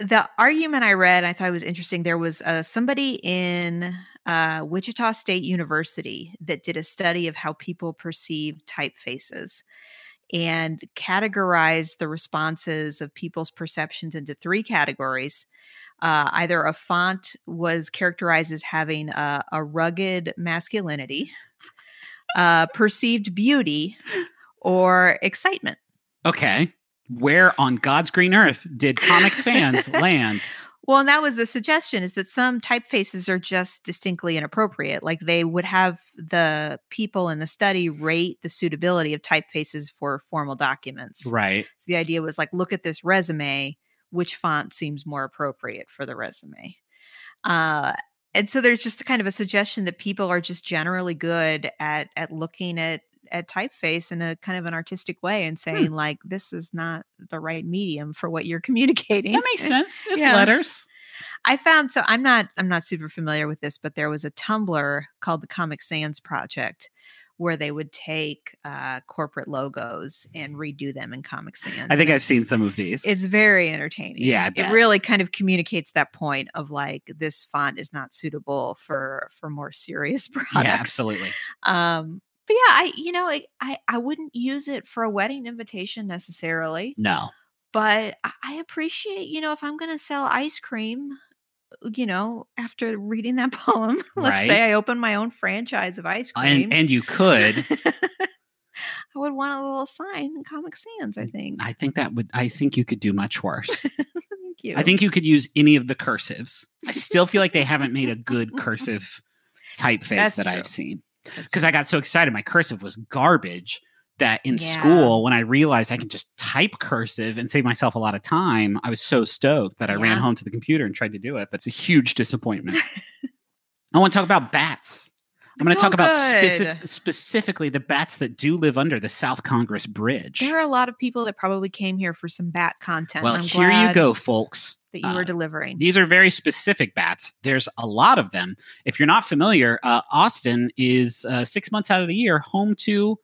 S1: the argument I read, I thought it was interesting. There was uh, somebody in uh, Wichita State University that did a study of how people perceive typefaces and categorized the responses of people's perceptions into three categories. Uh, either a font was characterized as having a, a rugged masculinity, uh, perceived beauty, or excitement.
S2: Okay. Where on God's green earth did Comic Sans land?
S1: Well, and that was the suggestion is that some typefaces are just distinctly inappropriate. Like they would have the people in the study rate the suitability of typefaces for formal documents.
S2: Right.
S1: So the idea was like, look at this resume, which font seems more appropriate for the resume? Uh, and so there's just a kind of a suggestion that people are just generally good at at looking at at typeface in a kind of an artistic way and saying like this is not the right medium for what you're communicating.
S2: That makes sense. It's
S1: Yeah.
S2: letters.
S1: I found so I'm not I'm not super familiar with this, but there was a Tumblr called the Comic Sans Project where they would take uh, corporate logos and redo them in Comic Sans.
S2: I think I've seen some of these.
S1: It's very entertaining.
S2: Yeah,
S1: it really kind of communicates that point of like this font is not suitable for for more serious products.
S2: yeah, absolutely.
S1: Um, but yeah, I you know I, I I wouldn't use it for a wedding invitation necessarily
S2: No.
S1: but I- I appreciate, you know, if I'm going to sell ice cream, uh, you know, after reading that poem, let's
S2: Right.
S1: say I open my own franchise of ice cream.
S2: And and you could.
S1: I would want a little sign in Comic Sans, I think.
S2: I think that would I think you could do much worse.
S1: Thank you.
S2: I think you could use any of the cursives. I still feel like they haven't made a good cursive typeface
S1: That's
S2: that
S1: true.
S2: I've seen. Because I got so excited, my cursive was garbage. That in
S1: Yeah.
S2: school, when I realized I can just type cursive and save myself a lot of time, I was so stoked that I ran home to the computer and tried to do it. But it's a huge disappointment. I want to talk about bats. I'm going to
S1: Oh,
S2: talk about specif- specifically the bats that do live under the South Congress Bridge.
S1: there are a lot of people that probably came here for some bat content.
S2: well,
S1: I'm
S2: here you go, folks.
S1: That you
S2: Uh,
S1: were delivering.
S2: These are very specific bats. There's a lot of them. If you're not familiar, uh, Austin is uh, six months out of the year home to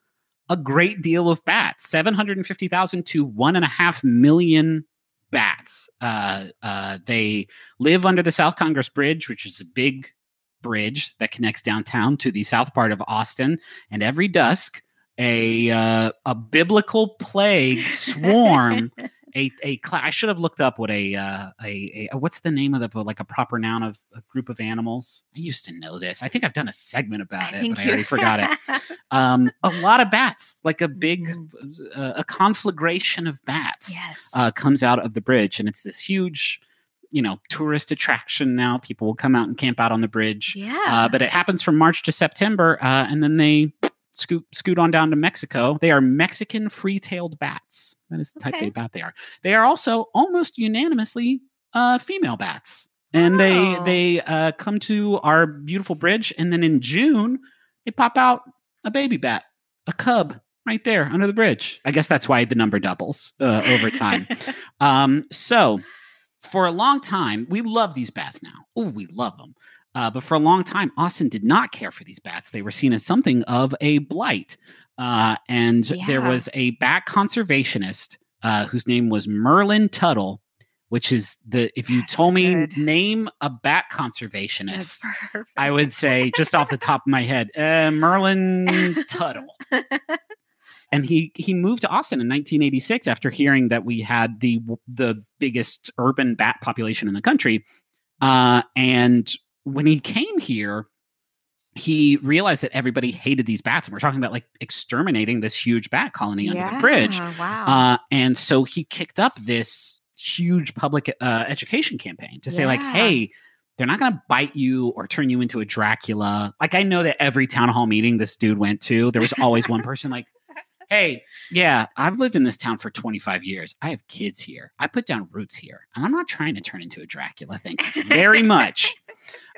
S2: a great deal of bats 750,000 to one and a half million bats. Uh, uh, they live under the South Congress Bridge, which is a big bridge that connects downtown to the south part of Austin. And every dusk, a uh, a biblical plague swarm a a cla- I should have looked up what a uh, a, a what's the name of the like a proper noun of a group of animals. I used to know this. I think I've done a segment about it, but I already forgot it. Um, a lot of bats, like a big
S1: Mhm.
S2: uh, a conflagration of bats,
S1: yes.
S2: uh, comes out of the bridge, and it's this huge, you know, tourist attraction now. People will come out and camp out on the bridge.
S1: yeah.
S2: Uh, but it happens from March to September, uh, and then they scoot scoot on down to Mexico. They are Mexican free-tailed bats. That is the type
S1: Okay.
S2: of bat they are. They are also almost unanimously uh, female bats, and
S1: Oh.
S2: they they uh, come to our beautiful bridge, and then in June they pop out a baby bat, a cub. Right there under the bridge. I guess that's why the number doubles uh, over time. Um, so for a long time, we love these bats now. Oh, we love them. Uh, but for a long time, Austin did not care for these bats. They were seen as something of a blight. Uh, and there was a bat conservationist uh, whose name was Merlin Tuttle, which is the, if you
S1: That's
S2: told me
S1: good.
S2: name a bat conservationist. I would say just off the top of my head, uh, Merlin Tuttle and he he moved to Austin in 1986 after hearing that we had the the biggest urban bat population in the country. Uh, and when he came here, he realized that everybody hated these bats, and we're talking about like exterminating this huge bat colony under the bridge.
S1: Wow.
S2: Uh, and so he kicked up this huge public uh, education campaign to say, like, hey, they're not going to bite you or turn you into a Dracula. Like, I know that every town hall meeting this dude went to, there was always one person like, Hey, yeah, I've lived in this town for 25 years. I have kids here. I put down roots here, and I'm not trying to turn into a Dracula. Thank you very much.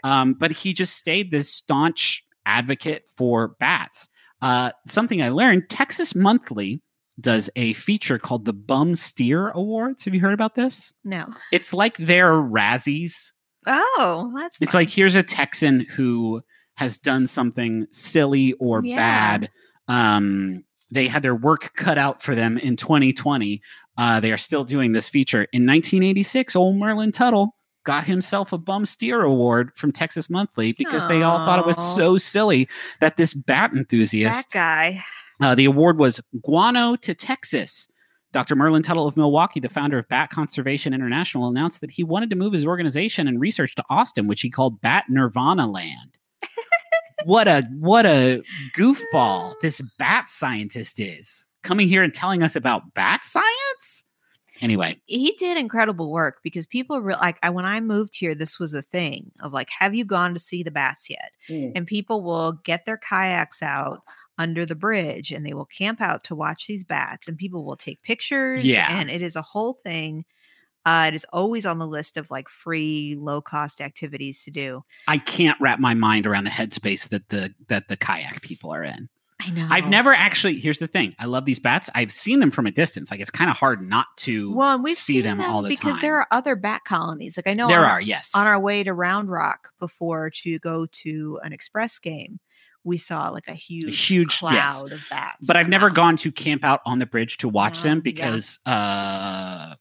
S2: Um, but he just stayed this staunch advocate for bats. Uh, something I learned Texas Monthly does a feature called the Bum Steer Awards. Have you heard about this?
S1: No.
S2: It's like their Razzies.
S1: Oh, that's
S2: It's like here's a Texan who has done something silly or
S1: Yeah.
S2: bad. Um, they had their work cut out for them in 2020. Uh, they are still doing this feature. In 1986, old Merlin Tuttle got himself a Bum Steer Award from Texas Monthly because they all thought it was so silly that this bat enthusiast that
S1: guy.
S2: uh, the award was Guano to Texas. Dr. Merlin Tuttle of Milwaukee, the founder of Bat Conservation International, announced that he wanted to move his organization and research to Austin, which he called Bat Nirvana Land. What a what a goofball this bat scientist is coming here and telling us about bat science. Anyway,
S1: He did incredible work because people re- like I when I moved here, this was a thing of like, have you gone to see the bats yet? Hmm. And people will get their kayaks out under the bridge and they will camp out to watch these bats and people will take pictures.
S2: Yeah.
S1: And it is a whole thing. Uh, it is always on the list of like free, low cost activities to do.
S2: I can't wrap my mind around the headspace that the that the kayak people are in.
S1: I know.
S2: I've never actually. Here's the thing: I love these bats. I've seen them from a distance. Like it's kind of hard not to
S1: well, and we've
S2: see
S1: seen
S2: them, all the
S1: because
S2: time.
S1: Because there are other bat colonies. Like I know
S2: there
S1: on,
S2: are, yes.
S1: on our way to Round Rock before to go to an express game, we saw like a huge,
S2: huge- yes.
S1: cloud of bats.
S2: but I've never gone to camp out on the bridge to watch them
S1: yeah.
S2: because uh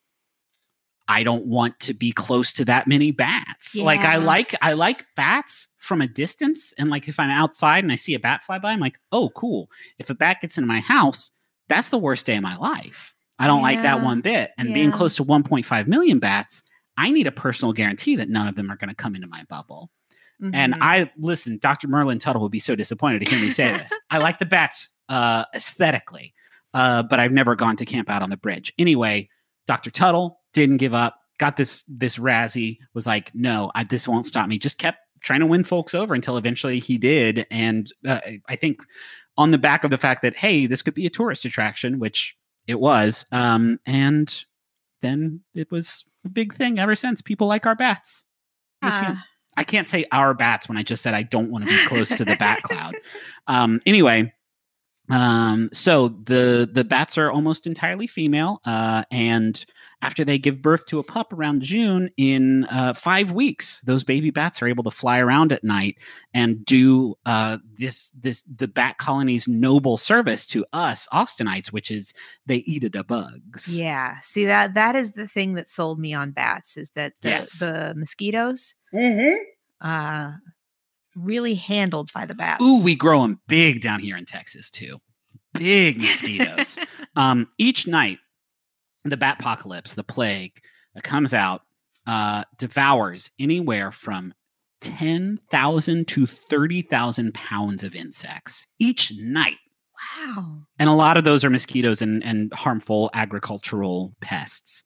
S2: I don't want to be close to that many bats. Like I like I like bats from a distance and like if I'm outside and I see a bat fly by I'm like, "Oh, cool. If a bat gets into my house, that's the worst day of my life." I don't like that one bit. And being close to 1.5 million bats, I need a personal guarantee that none of them are going to come into my bubble. And
S1: Mhm.
S2: I listen, Dr. Merlin Tuttle would be so disappointed to hear me say this. I like the bats uh, aesthetically, uh, but I've never gone to camp out on the bridge. Anyway, Dr. Tuttle didn't give up. Got this this Razzie. Was like, no, I, this won't stop me. Just kept trying to win folks over until eventually he did. And uh, I think on the back of the fact that hey, this could be a tourist attraction, which it was. Um, and then it was a big thing ever since. People like our bats. You see 'em.
S1: Ah.
S2: I can't say our bats when I just said I don't want to be close to the bat cloud. Um, anyway, um, so the the bats are almost entirely female, uh, and after they give birth to a pup around June, in uh, five weeks, those baby bats are able to fly around at night and do uh, this this the bat colony's noble service to us Austinites, which is they eat the bugs.
S1: Yeah. See that that is the thing that sold me on bats is that the,
S2: Yes.
S1: the mosquitoes uh really handled by the bats.
S2: Ooh, we grow them big down here in Texas too. Big mosquitoes. um, each night, the bat apocalypse, the plague that comes out, uh, devours anywhere from 10,000 to 30,000 pounds of insects each night.
S1: wow.
S2: And a lot of those are mosquitoes and, and harmful agricultural pests.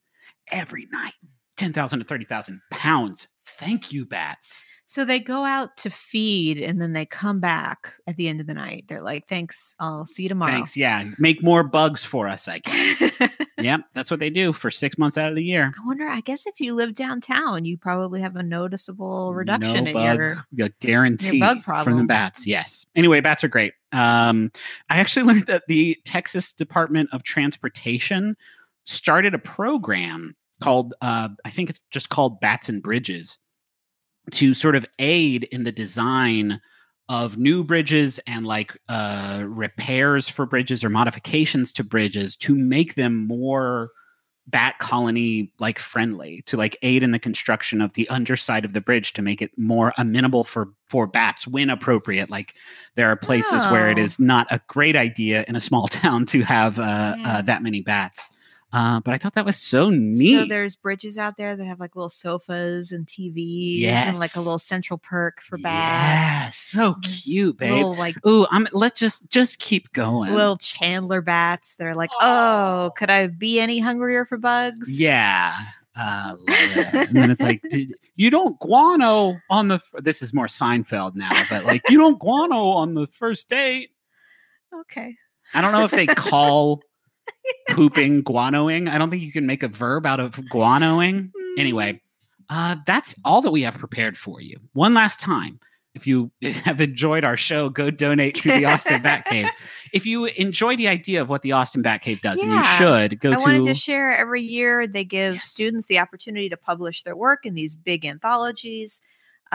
S2: Every night, 10,000 to 30,000 pounds. Thank you, bats.
S1: So they go out to feed and then they come back at the end of the night. They're like, "Thanks, I'll see you tomorrow."
S2: Thanks. Yeah. Make more bugs for us, I guess. yep. That's what they do for six months out of the year.
S1: I wonder. I guess if you live downtown, you probably have a noticeable reduction
S2: no
S1: in
S2: bug,
S1: your.
S2: a guarantee
S1: bug problem.
S2: from the bats. Yes. Anyway, bats are great. Um, I actually learned that the Texas Department of Transportation started a program called, uh, I think it's just called Bats and Bridges, to sort of aid in the design of new bridges and like uh, repairs for bridges or modifications to bridges to make them more bat colony like friendly to like aid in the construction of the underside of the bridge to make it more amenable for for bats when appropriate like there are places where it
S1: Oh.
S2: not a great idea in a small town to have uh,
S1: Yeah.
S2: uh that many bats uh, but I thought that was so neat.
S1: So there's bridges out there that have like little sofas and TVs and like a little central perk for
S2: Yeah,
S1: bats.
S2: so cute, babe.
S1: Little like
S2: Ooh, I'm let's just just keep going.
S1: little Chandler bats. They're like, oh, could I be any hungrier for bugs?
S2: yeah. Uh, and then it's like "Did- you don't guano on the. f- This is more Seinfeld now, but like you don't guano on the first date.
S1: Okay.
S2: I don't know if they call pooping guanoing. I don't think you can make a verb out of guanoing. Anyway, uh, that's all that we have prepared for you. One last time. If you have enjoyed our show, go donate to the Austin Batcave. If you enjoy the idea of what the Austin Batcave does, and you should go
S1: I
S2: to I
S1: wanted to share every year they give
S2: Yes.
S1: students the opportunity to publish their work in these big anthologies,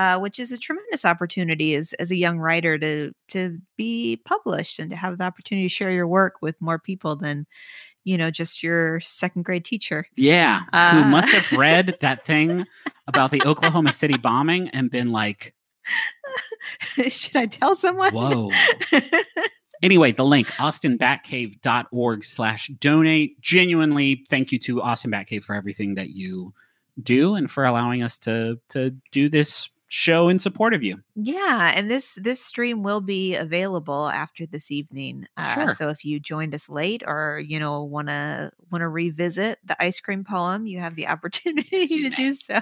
S1: uh, which is a tremendous opportunity as, as a young writer to to be published and to have the opportunity to share your work with more people than you know just your second grade teacher.
S2: Yeah,
S1: Uh,
S2: who must have read that thing about the Oklahoma City bombing and been like,
S1: Should I tell someone?
S2: whoa. Anyway, the link, austinbatcave.org slash donate. Genuinely, thank you to Austin Batcave for everything that you do and for allowing us to to do this show in support of you.
S1: Yeah, and this this stream will be available after this evening. Uh,
S2: Sure.
S1: So if you joined us late, or you know want to want to revisit the ice cream poem, you have the opportunity to
S2: may.
S1: do so.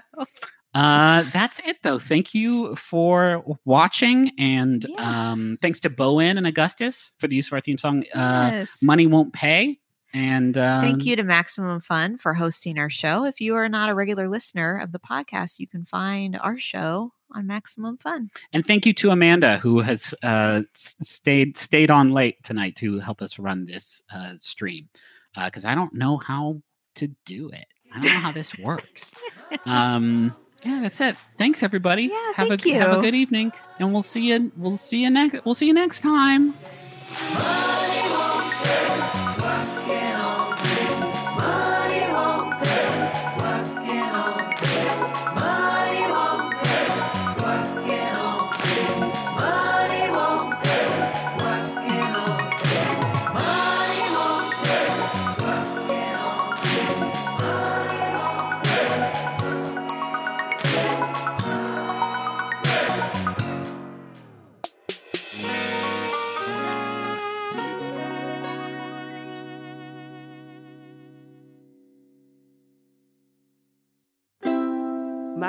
S2: Uh, that's it though. Thank you for watching, and
S1: Yeah.
S2: um, thanks to bo en and Augustus for the use of our theme song. Uh,
S1: yes.
S2: Money won't pay, and um,
S1: Thank you to Maximum Fun for hosting our show. If you are not a regular listener of the podcast, you can find our show on Maximum Fun.
S2: And thank you to Amanda who has uh, stayed stayed on late tonight to help us run this uh, stream because I don't know how to do it. I don't know how this works. Um, yeah, that's it. Thanks everybody.
S1: Yeah,
S2: have
S1: thank
S2: a have a good evening, and we'll see you. We'll see you next. We'll see you next time.